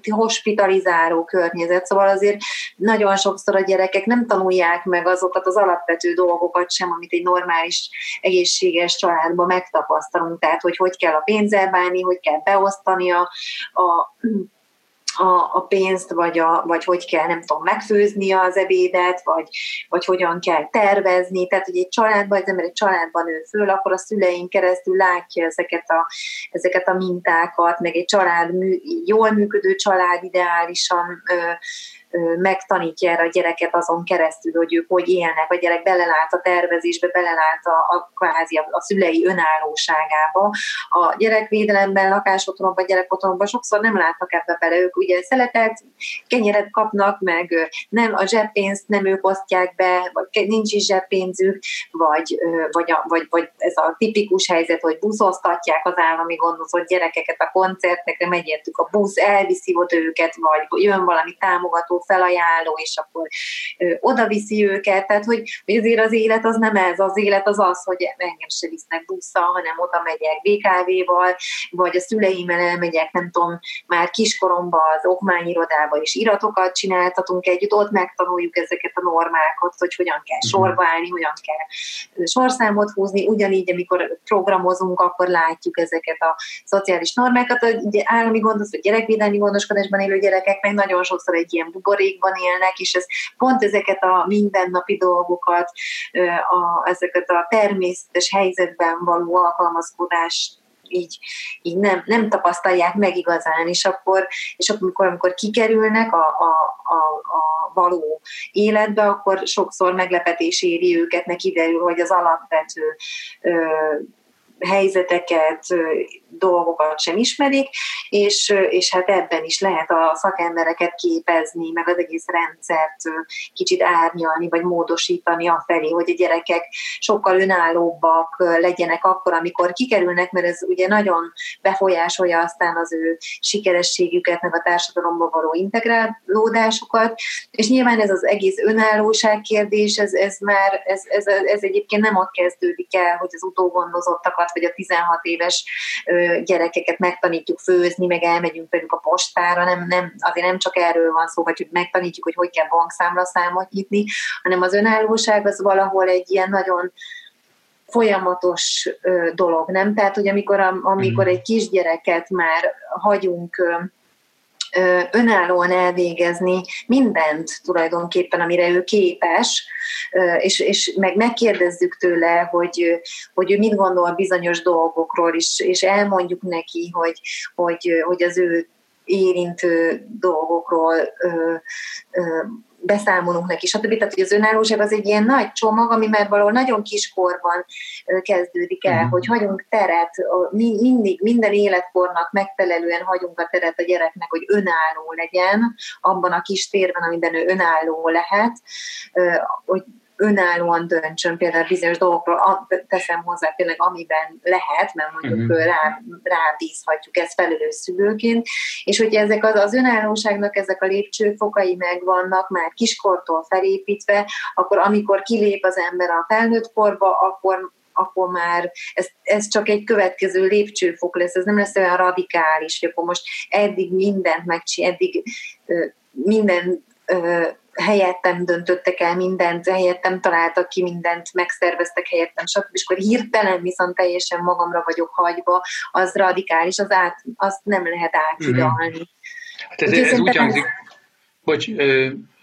hospitalizáló környezet, szóval azért nagyon sokszor a gyerekek nem tanulják meg azokat az alapvető dolgokat sem, amit egy normális, egészséges családban megtapasztalunk, tehát hogy hogy kell a pénzzel bánni, hogy kell beosztani a, a a, a pénzt, vagy, a, vagy hogy kell, nem tudom, megfőzni az ebédet, vagy, vagy hogyan kell tervezni. Tehát, hogy egy családban, az ember egy családban nő föl, akkor a szüleink keresztül látja ezeket a, ezeket a mintákat, meg egy család, jól működő család ideálisan megtanítja erre a gyereket azon keresztül, hogy ők hogy élnek, a gyerek belelát a tervezésbe, belelát a, a kvázi a, a szülei önállóságába. A gyerekvédelemben, lakásotthonokban, gyerekotthonokban sokszor nem látnak ebbe bele. Ők ugye szeletet, kenyeret kapnak, meg nem a zseppénzt nem ők osztják be, vagy nincs is zseppénzük, vagy, vagy, a, vagy, vagy ez a tipikus helyzet, hogy buszoztatják az állami gondozott gyerekeket a koncertekre, megértük a busz, elviszi ott őket, vagy jön valami támogató felajánló, és akkor oda viszi őket, tehát hogy, hogy azért az élet az nem ez, az élet az az, hogy engem se visznek busszal, hanem oda megyek BKV-val, vagy a szüleimmel elmegyek, nem tudom, már kiskoromban az okmányirodába is iratokat csináltatunk együtt, ott megtanuljuk ezeket a normákat, hogy hogyan kell mhm. sorba állni, hogyan kell sorszámot húzni, ugyanígy, amikor programozunk, akkor látjuk ezeket a szociális normákat, a állami gondos, vagy gyerekvédelmi gondoskodásban élő gyerekek meg nagyon sokszor egy ilyen buborékban élnek, és ez pont ezeket a mindennapi dolgokat, a, ezeket a természetes helyzetben való alkalmazkodást így, így nem, nem tapasztalják meg igazán, és akkor, és akkor amikor, amikor kikerülnek a, a, a, a való életbe, akkor sokszor meglepetés éri őket, neki kiderül, hogy az alapvető ö, helyzeteket, dolgokat sem ismerik, és, és hát ebben is lehet a szakembereket képezni, meg az egész rendszert kicsit árnyalni, vagy módosítani afelé, hogy a gyerekek sokkal önállóbbak legyenek akkor, amikor kikerülnek, mert ez ugye nagyon befolyásolja aztán az ő sikerességüket, meg a társadalomba való integrálódásukat, és nyilván ez az egész önállóság kérdés, ez, ez már, ez, ez, ez egyébként nem ott kezdődik el, hogy az utógondozottakat, vagy a 16 éves gyerekeket megtanítjuk főzni, meg elmegyünk velük a postára, nem, nem, azért nem csak erről van szó, vagy hogy megtanítjuk, hogy hogy kell bankszámla számot nyitni, hanem az önállóság az valahol egy ilyen nagyon folyamatos dolog, nem? Tehát, hogy amikor, amikor mhm. egy kisgyereket már hagyunk önállóan elvégezni mindent tulajdonképpen, amire ő képes, és, és meg megkérdezzük tőle, hogy, hogy ő mit gondol bizonyos dolgokról, és, és elmondjuk neki, hogy, hogy, hogy az ő érintő dolgokról beszámolunk neki, stb. Tehát, hogy az önállóság az egy ilyen nagy csomag, ami már valahol nagyon kiskorban kezdődik el, mm. hogy hagyunk teret, mindig, minden életkornak megfelelően hagyunk a teret a gyereknek, hogy önálló legyen, abban a kis térben, amiben ő önálló lehet, hogy önállóan döntsön például bizonyos dolgokról, teszem hozzá tényleg amiben lehet, mert mondjuk uh-huh. rá, rábízhatjuk ezt felelős szülőként, és hogyha ezek az, az önállóságnak ezek a lépcsőfokai megvannak, már kiskortól felépítve, akkor amikor kilép az ember a felnőtt korba, akkor akkor már ez, ez csak egy következő lépcsőfok lesz, ez nem lesz olyan radikális, hogy akkor most eddig mindent megcsinálni, eddig minden helyettem döntöttek el mindent, helyettem találtak ki mindent, megszerveztek helyettem, stb. És akkor hirtelen viszont teljesen magamra vagyok hagyva, az radikális, az át, azt nem lehet áthidalni. Mm-hmm. Hát ez, ez, ez úgy hangzik, bocs,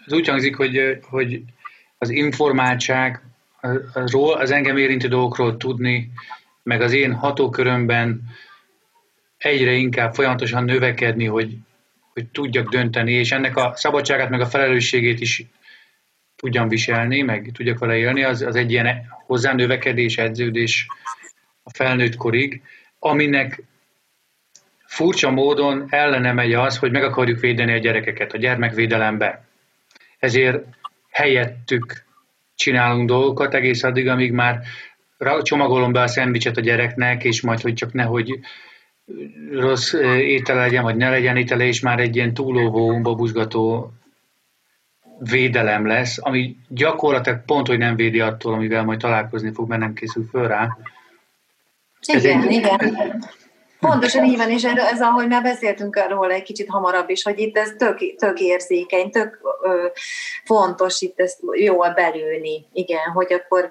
ez úgy hangzik, hogy, hogy az informáltság azról, az engem érintő dolgokról tudni, meg az én hatókörömben egyre inkább folyamatosan növekedni, hogy hogy tudjak dönteni, és ennek a szabadságát, meg a felelősségét is tudjam viselni, meg tudjak vele élni, az, az egy ilyen hozzá növekedés, edződés a felnőtt korig, aminek furcsa módon ellene megy az, hogy meg akarjuk védeni a gyerekeket a gyermekvédelembe. Ezért helyettük csinálunk dolgokat egész addig, amíg már csomagolom be a szendvicset a gyereknek, és majd, hogy csak nehogy rossz étele legyen, vagy ne legyen étele, és már egy ilyen túlóvó, babusgató védelem lesz, ami gyakorlatilag pont, hogy nem védi attól, amivel majd találkozni fog, mert nem készül föl rá. Igen, egy... igen. Pontosan így van, és ez, ahogy már beszéltünk arról egy kicsit hamarabb is, hogy itt ez tök, tök érzékeny, tök ö, fontos itt ezt jól belülni. Igen, hogy akkor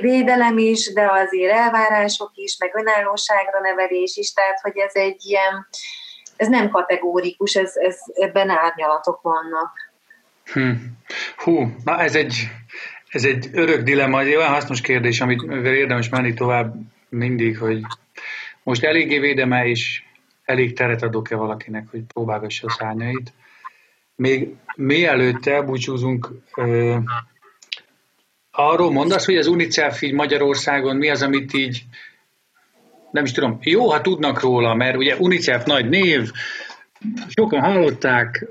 védelem is, de azért elvárások is, meg önállóságra nevelés is, tehát hogy ez egy ilyen, ez nem kategórikus, ez, ez ebben árnyalatok vannak. Hm. Hú, na ez egy, ez egy örök dilemma, egy olyan hasznos kérdés, amit érdemes menni tovább mindig, hogy most eléggé védeme és elég teret adok-e valakinek, hogy próbálgassa a szárnyait. Még mielőtt elbúcsúzunk, arról mondasz, hogy az UNICEF így Magyarországon mi az, amit így nem is tudom, jó, ha tudnak róla, mert ugye UNICEF nagy név, sokan hallották,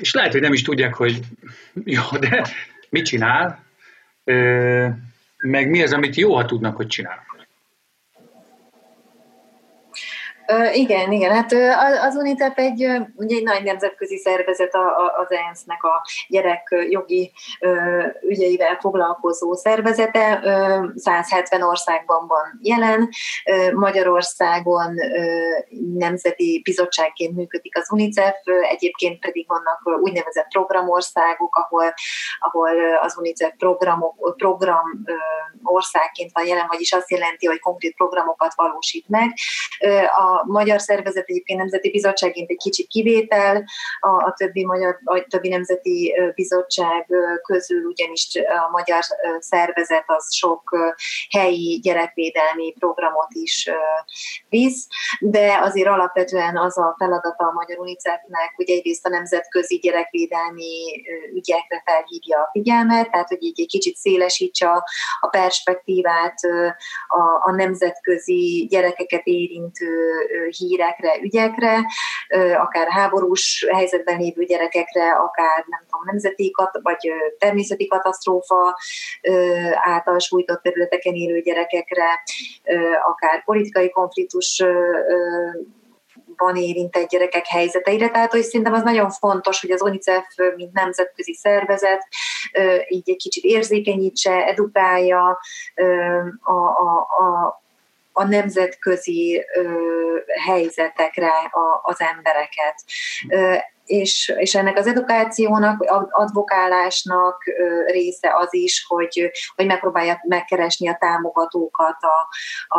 és lehet, hogy nem is tudják, hogy jó, de mit csinál, meg mi az, amit jó, ha tudnak, hogy csinál. Igen, igen. Hát az UNICEF egy, ugye egy nagy nemzetközi szervezet az ENSZ-nek a gyerek jogi ügyeivel foglalkozó szervezete. 170 országban van jelen. Magyarországon nemzeti bizottságként működik az UNICEF, egyébként pedig vannak úgynevezett programországok, ahol, ahol az UNICEF programok, programok országként van jelen, vagyis azt jelenti, hogy konkrét programokat valósít meg. A Magyar Szervezet egyébként Nemzeti Bizottságként egy kicsit kivétel, a, a többi, magyar, a többi Nemzeti Bizottság közül ugyanis a Magyar Szervezet az sok helyi gyerekvédelmi programot is visz, de azért alapvetően az a feladata a Magyar UNICEF-nek, hogy egyrészt a nemzetközi gyerekvédelmi ügyekre felhívja a figyelmet, tehát hogy így egy kicsit szélesítse a perspektívát a, a nemzetközi gyerekeket érintő hírekre, ügyekre, akár háborús helyzetben lévő gyerekekre, akár nem tudom, nemzeti vagy természeti katasztrófa által sújtott területeken élő gyerekekre, akár politikai konfliktus van érintett gyerekek helyzeteire. Tehát, hogy szerintem az nagyon fontos, hogy az UNICEF, mint nemzetközi szervezet, így egy kicsit érzékenyítse, edukálja a, a, a, a nemzetközi helyzetekre a, az embereket és, és ennek az edukációnak, advokálásnak része az is, hogy, hogy megpróbálja megkeresni a támogatókat a,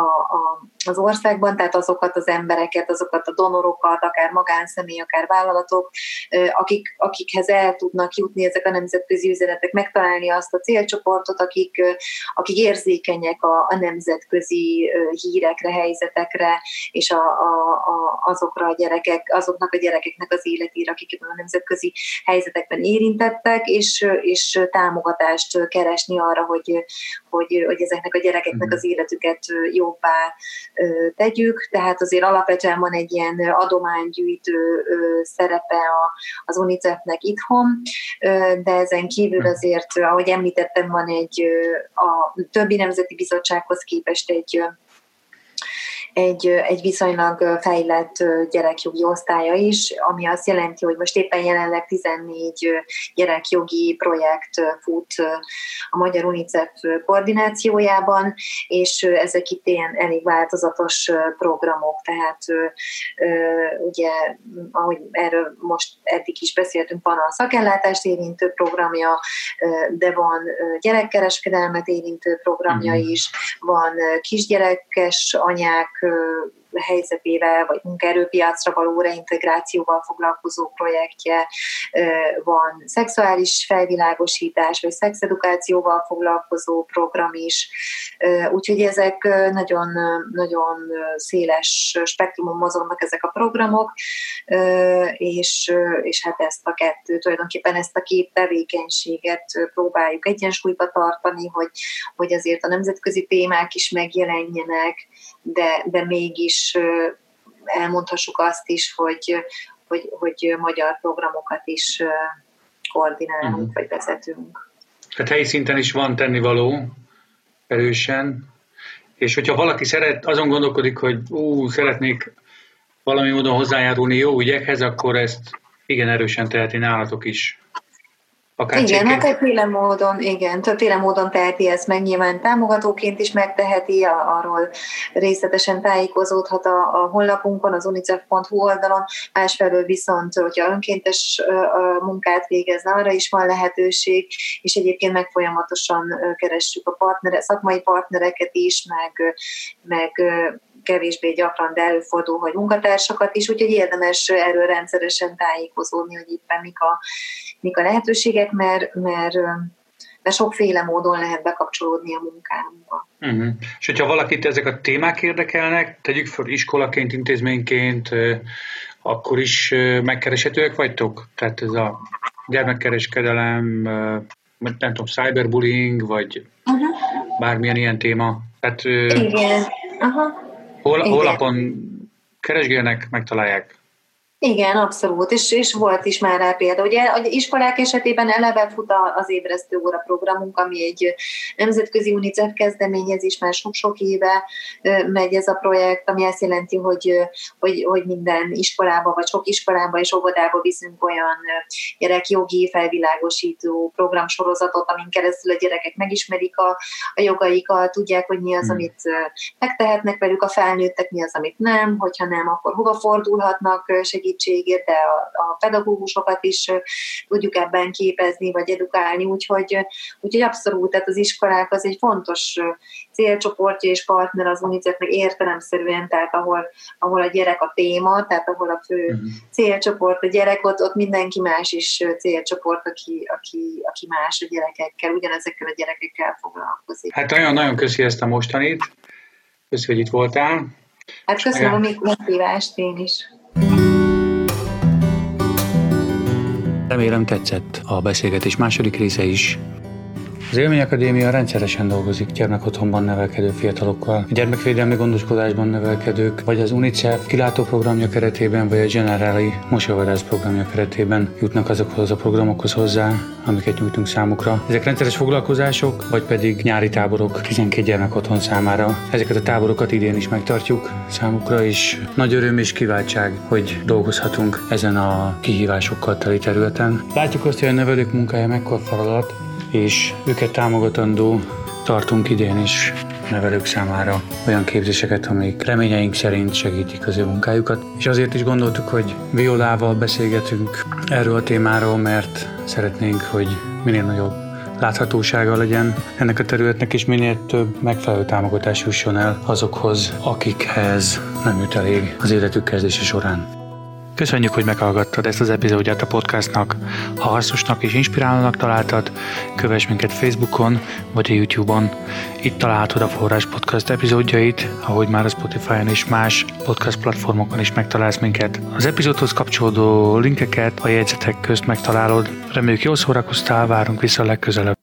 a, a, az országban, tehát azokat az embereket, azokat a donorokat, akár magánszemély, akár vállalatok, akik, akikhez el tudnak jutni ezek a nemzetközi üzenetek, megtalálni azt a célcsoportot, akik, akik érzékenyek a, a nemzetközi hírekre, helyzetekre, és a, a, a, azokra a gyerekek, azoknak a gyerekeknek az életére, akik a nemzetközi helyzetekben érintettek, és, és támogatást keresni arra, hogy, hogy, hogy ezeknek a gyerekeknek mhm. az életüket jobbá tegyük. Tehát azért alapvetően van egy ilyen adománygyűjtő szerepe az UNICEF-nek itthon, de ezen kívül mhm. azért, ahogy említettem, van egy a többi nemzeti bizottsághoz képest egy egy, egy viszonylag fejlett gyerekjogi osztálya is, ami azt jelenti, hogy most éppen jelenleg 14 gyerekjogi projekt fut a Magyar UNICEF koordinációjában, és ezek itt ilyen elég változatos programok, tehát ugye, ahogy erről most eddig is beszéltünk, van a szakellátást érintő programja, de van gyerekkereskedelmet érintő programja mhm. is, van kisgyerekes anyák helyzetével, vagy munkaerőpiacra való reintegrációval foglalkozó projektje, van szexuális felvilágosítás, vagy szexedukációval foglalkozó program is, úgyhogy ezek nagyon, nagyon széles spektrumon mozognak ezek a programok, és, és hát ezt a kettő, tulajdonképpen ezt a két tevékenységet próbáljuk egyensúlyba tartani, hogy, hogy azért a nemzetközi témák is megjelenjenek, de, de mégis elmondhassuk azt is, hogy, hogy, hogy magyar programokat is koordinálunk, uh-huh. vagy vezetünk. Tehát helyi szinten is van tennivaló erősen, és hogyha valaki szeret, azon gondolkodik, hogy ú, szeretnék valami módon hozzájárulni jó ügyekhez, akkor ezt igen erősen teheti nálatok is. Akár igen, hát többféle módon, igen, többféle módon teheti ezt meg, nyilván támogatóként is megteheti, arról részletesen tájékozódhat a, a honlapunkon, az unicef.hu oldalon, másfelől viszont, hogyha önkéntes munkát végezne, arra is van lehetőség, és egyébként meg folyamatosan keressük a partnere, szakmai partnereket is, meg, meg kevésbé gyakran, de előfordul, hogy munkatársakat is, úgyhogy érdemes erről rendszeresen tájékozódni, hogy éppen mik a, mik a lehetőségek, mert, mert de sokféle módon lehet bekapcsolódni a munkánkba. Uh-huh. És hogyha valakit ezek a témák érdekelnek, tegyük fel iskolaként, intézményként, akkor is megkereshetőek vagytok? Tehát ez a gyermekkereskedelem, nem tudom, cyberbullying, vagy uh-huh. bármilyen ilyen téma. Tehát, Igen. Aha. Hol, honlapon keresgélnek, megtalálják? Igen, abszolút, és, és volt is már rá példa. Ugye az iskolák esetében eleve fut az ébresztő óra programunk, ami egy nemzetközi UNICEF kezdeményezés, már sok-sok éve megy ez a projekt, ami azt jelenti, hogy, hogy, hogy minden iskolába, vagy sok iskolába és óvodába viszünk olyan gyerekjogi felvilágosító programsorozatot, amin keresztül a gyerekek megismerik a, a jogaikat, tudják, hogy mi az, hmm. amit megtehetnek velük a felnőttek, mi az, amit nem, hogyha nem, akkor hova fordulhatnak segíteni segítségét, de a, a pedagógusokat is tudjuk ebben képezni, vagy edukálni, úgyhogy, úgyhogy abszolút, tehát az iskolák az egy fontos célcsoportja és partner az UNICEF-nek értelemszerűen, tehát ahol, ahol a gyerek a téma, tehát ahol a fő uh-huh. célcsoport a gyerek, ott, ott mindenki más is célcsoport, aki, aki, aki más a gyerekekkel, ugyanezekkel a gyerekekkel foglalkozik. Hát nagyon-nagyon köszi ezt a mostanit, köszi, hogy itt voltál. Hát köszönöm a meghívást én is. Remélem tetszett a beszélgetés második része is. Az Élmény Akadémia rendszeresen dolgozik gyermekotthonban nevelkedő fiatalokkal, gyermekvédelmi gondoskodásban nevelkedők, vagy az UNICEF kilátó programja keretében, vagy a Generali mosolyvadász programja keretében jutnak azokhoz a programokhoz hozzá, amiket nyújtunk számukra. Ezek rendszeres foglalkozások, vagy pedig nyári táborok 12 gyermek otthon számára. Ezeket a táborokat idén is megtartjuk számukra, és nagy öröm és kiváltság, hogy dolgozhatunk ezen a kihívásokkal teli területen. Látjuk azt, hogy a nevelők munkája mekkora feladat, és őket támogatandó tartunk idén is nevelők számára olyan képzéseket, amik reményeink szerint segítik az ő munkájukat. És azért is gondoltuk, hogy Violával beszélgetünk erről a témáról, mert szeretnénk, hogy minél nagyobb láthatósága legyen ennek a területnek, és minél több megfelelő támogatás jusson el azokhoz, akikhez nem jut elég az életük kezdése során. Köszönjük, hogy meghallgattad ezt az epizódját a podcastnak. Ha hasznosnak és inspirálónak találtad, kövess minket Facebookon vagy a YouTube-on. Itt találhatod a Forrás Podcast epizódjait, ahogy már a Spotify-on és más podcast platformokon is megtalálsz minket. Az epizódhoz kapcsolódó linkeket a jegyzetek közt megtalálod. Reméljük jól szórakoztál, várunk vissza legközelebb.